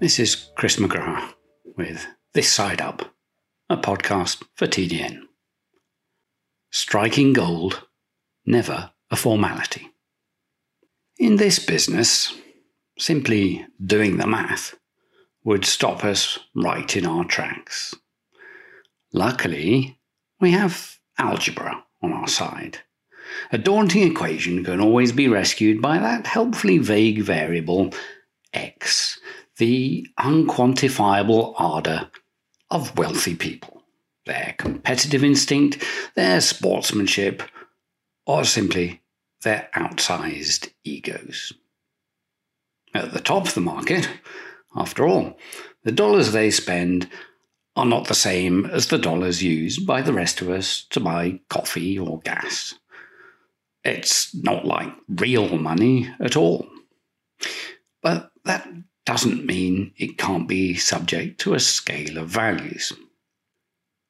This is Chris McGrath with This Side Up, a podcast for TDN. Striking gold, never a formality. In this business, simply doing the math would stop us right in our tracks. Luckily, we have algebra on our side. A daunting equation can always be rescued by that helpfully vague variable x, the unquantifiable ardour of wealthy people, their competitive instinct, their sportsmanship, or simply their outsized egos. At the top of the market, after all, the dollars they spend are not the same as the dollars used by the rest of us to buy coffee or gas. It's not like real money at all. But that doesn't mean it can't be subject to a scale of values.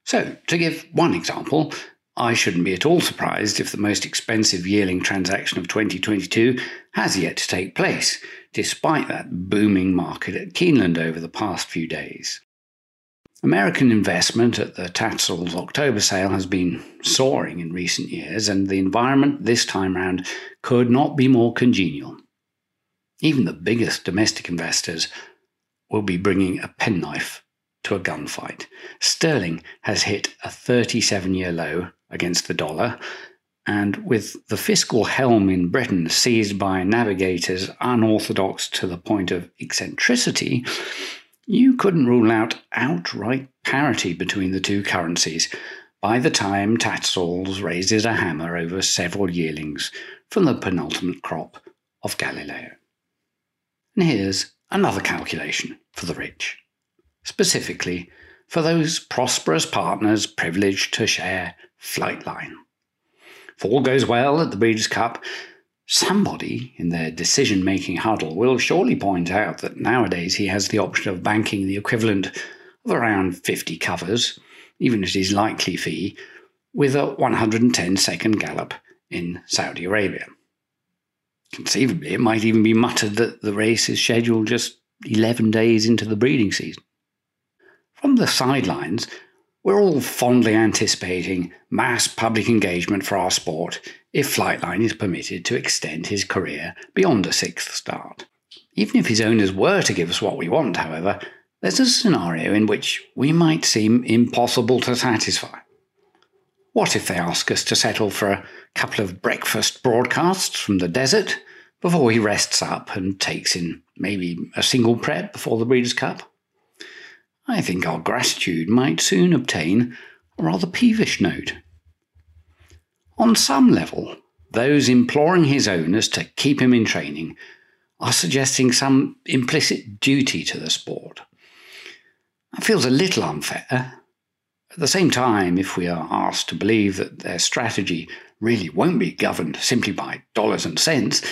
So, to give one example, I shouldn't be at all surprised if the most expensive yearling transaction of 2022 has yet to take place, despite that booming market at Keeneland over the past few days. American investment at the Tattersalls October sale has been soaring in recent years, and the environment this time round could not be more congenial. Even the biggest domestic investors will be bringing a penknife to a gunfight. Sterling has hit a 37 year low against the dollar, and with the fiscal helm in Britain seized by navigators unorthodox to the point of eccentricity, you couldn't rule out outright parity between the two currencies by the time Tattersalls raises a hammer over several yearlings from the penultimate crop of Galileo. And here's another calculation for the rich, specifically for those prosperous partners privileged to share Flightline. If all goes well at the Breeders' Cup, somebody in their decision making huddle will surely point out that nowadays he has the option of banking the equivalent of around 50 covers, even at his likely fee, with a 110 second gallop in Saudi Arabia. Conceivably, it might even be muttered that the race is scheduled just 11 days into the breeding season. From the sidelines, we're all fondly anticipating mass public engagement for our sport if Flightline is permitted to extend his career beyond a sixth start. Even if his owners were to give us what we want, however, there's a scenario in which we might seem impossible to satisfy. What if they ask us to settle for a couple of breakfast broadcasts from the desert before he rests up and takes in maybe a single prep before the Breeders' Cup? I think our gratitude might soon obtain a rather peevish note. On some level, those imploring his owners to keep him in training are suggesting some implicit duty to the sport. That feels a little unfair, at the same time, if we are asked to believe that their strategy really won't be governed simply by dollars and cents,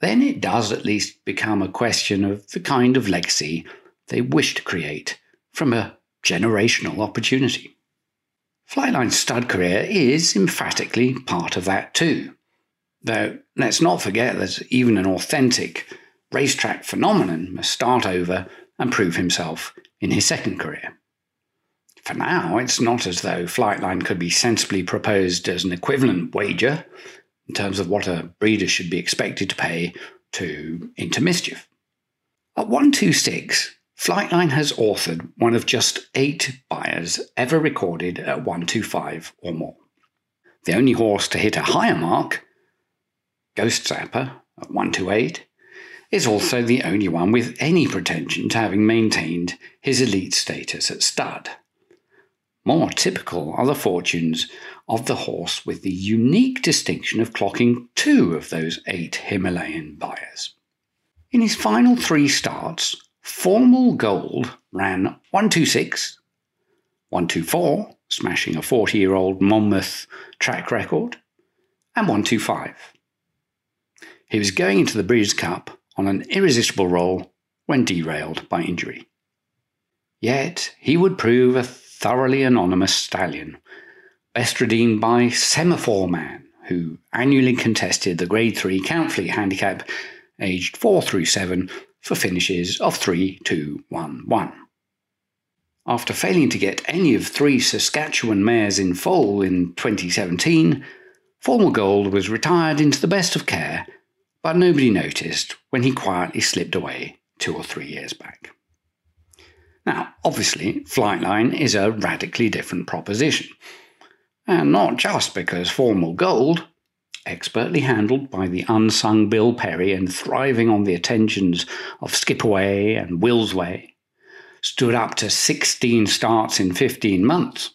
then it does at least become a question of the kind of legacy they wish to create from a generational opportunity. Flightline's stud career is emphatically part of that too. Though let's not forget that even an authentic racetrack phenomenon must start over and prove himself in his second career. For now, it's not as though Flightline could be sensibly proposed as an equivalent wager in terms of what a breeder should be expected to pay to Into Mischief. At 126, Flightline has authored one of just eight Beyers ever recorded at 125 or more. The only horse to hit a higher mark, Ghostzapper at 128, is also the only one with any pretension to having maintained his elite status at stud. More typical are the fortunes of the horse with the unique distinction of clocking two of those eight Himalayan Beyers. In his final three starts, Formal Gold ran 126, 124, smashing a 40 year old Monmouth track record, and 125. He was going into the Breeders' Cup on an irresistible roll when derailed by injury. Yet he would prove a thoroughly anonymous stallion, best redeemed by Semaphore Man, who annually contested the Grade 3 Count Fleet handicap aged 4 through 7 for finishes of 3 2 1 1. After failing to get any of three Saskatchewan mares in foal in 2017, Formal Gold was retired into the best of care, but nobody noticed when he quietly slipped away two or three years back. Now, obviously, Flightline is a radically different proposition. And not just because Formal Gold, expertly handled by the unsung Bill Perry and thriving on the attentions of Skip Away and Will's Way, stood up to 16 starts in 15 months.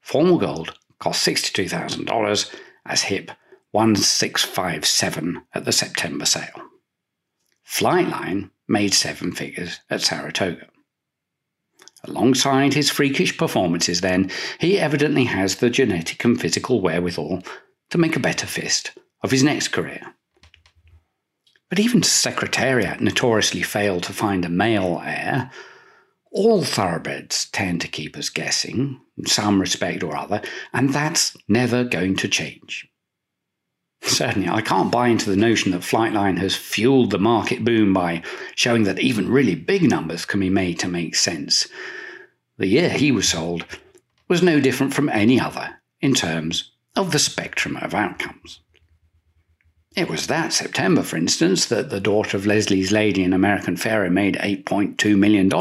Formal gold cost $62,000 as HIP 1657 at the September sale. Flightline made seven figures at Saratoga. Alongside his freakish performances, then, he evidently has the genetic and physical wherewithal to make a better fist of his next career. But even Secretariat notoriously failed to find a male heir all thoroughbreds tend to keep us guessing in some respect or other, and that's never going to change. Certainly, I can't buy into the notion that Flightline has fueled the market boom by showing that even really big numbers can be made to make sense. The year he was sold was no different from any other in terms of the spectrum of outcomes. It was that September, for instance, that the daughter of Leslie's lady in American Pharoah made $8.2 million.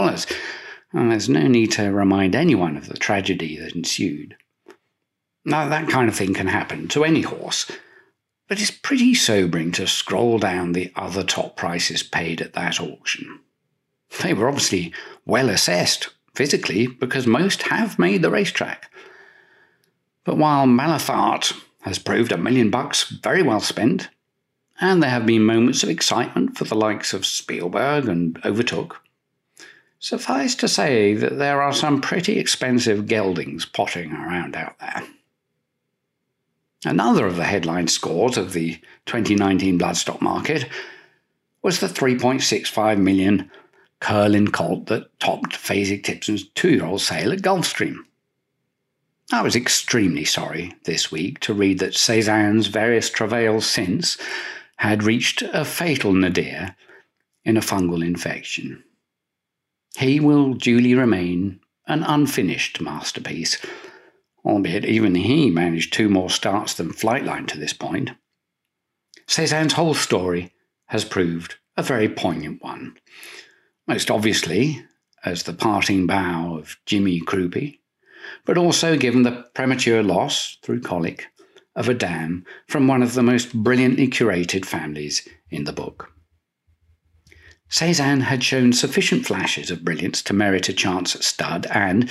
And there's no need to remind anyone of the tragedy that ensued. Now, that kind of thing can happen to any horse, but it's pretty sobering to scroll down the other top prices paid at that auction. They were obviously well assessed physically because most have made the racetrack. But while Malathaat has proved a million bucks very well spent, and there have been moments of excitement for the likes of Spielberg and Overtook. Suffice to say that there are some pretty expensive geldings potting around out there. Another of the headline scores of the 2019 bloodstock market was the 3.65 million Curlin colt that topped Fasig Tipton's two year old sale at Gulfstream. I was extremely sorry this week to read that Cezanne's various travails since had reached a fatal nadir in a fungal infection. He will duly remain an unfinished masterpiece, albeit even he managed two more starts than Flightline to this point. Cezanne's whole story has proved a very poignant one. Most obviously, as the parting bow of Jimmy Crupi, but also given the premature loss through colic of a dam from one of the most brilliantly curated families in the book. Cezanne had shown sufficient flashes of brilliance to merit a chance at stud, and,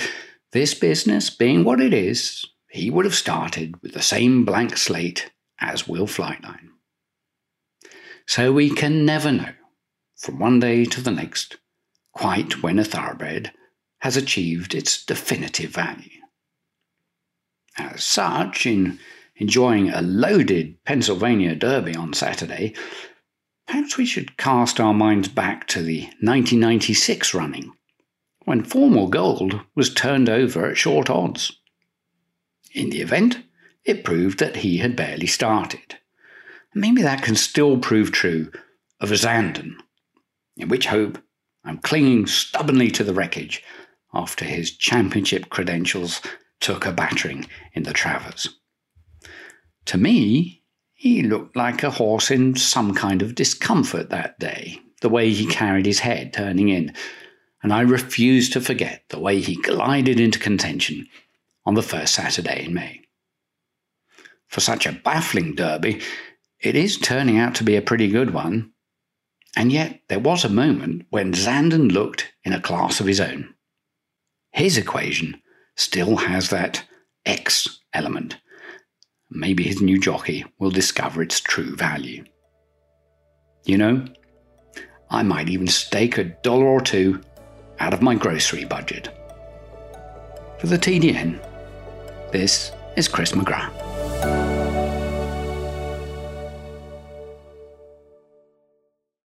this business being what it is, he would have started with the same blank slate as Will Flightline. So we can never know, from one day to the next, quite when a thoroughbred has achieved its definitive value. As such, in enjoying a loaded Pennsylvania Derby on Saturday, perhaps we should cast our minds back to the 1996 running, when Formal Gold was turned over at short odds. In the event, it proved that he had barely started. Maybe that can still prove true of Zandon, in which hope I'm clinging stubbornly to the wreckage after his championship credentials took a battering in the Travers. To me, he looked like a horse in some kind of discomfort that day, the way he carried his head turning in, and I refuse to forget the way he glided into contention on the first Saturday in May. For such a baffling derby, it is turning out to be a pretty good one. And yet, there was a moment when Zandon looked in a class of his own. His equation still has that X element maybe his new jockey will discover its true value. You know, I might even stake a dollar or two out of my grocery budget. For the TDN, this is Chris McGrath.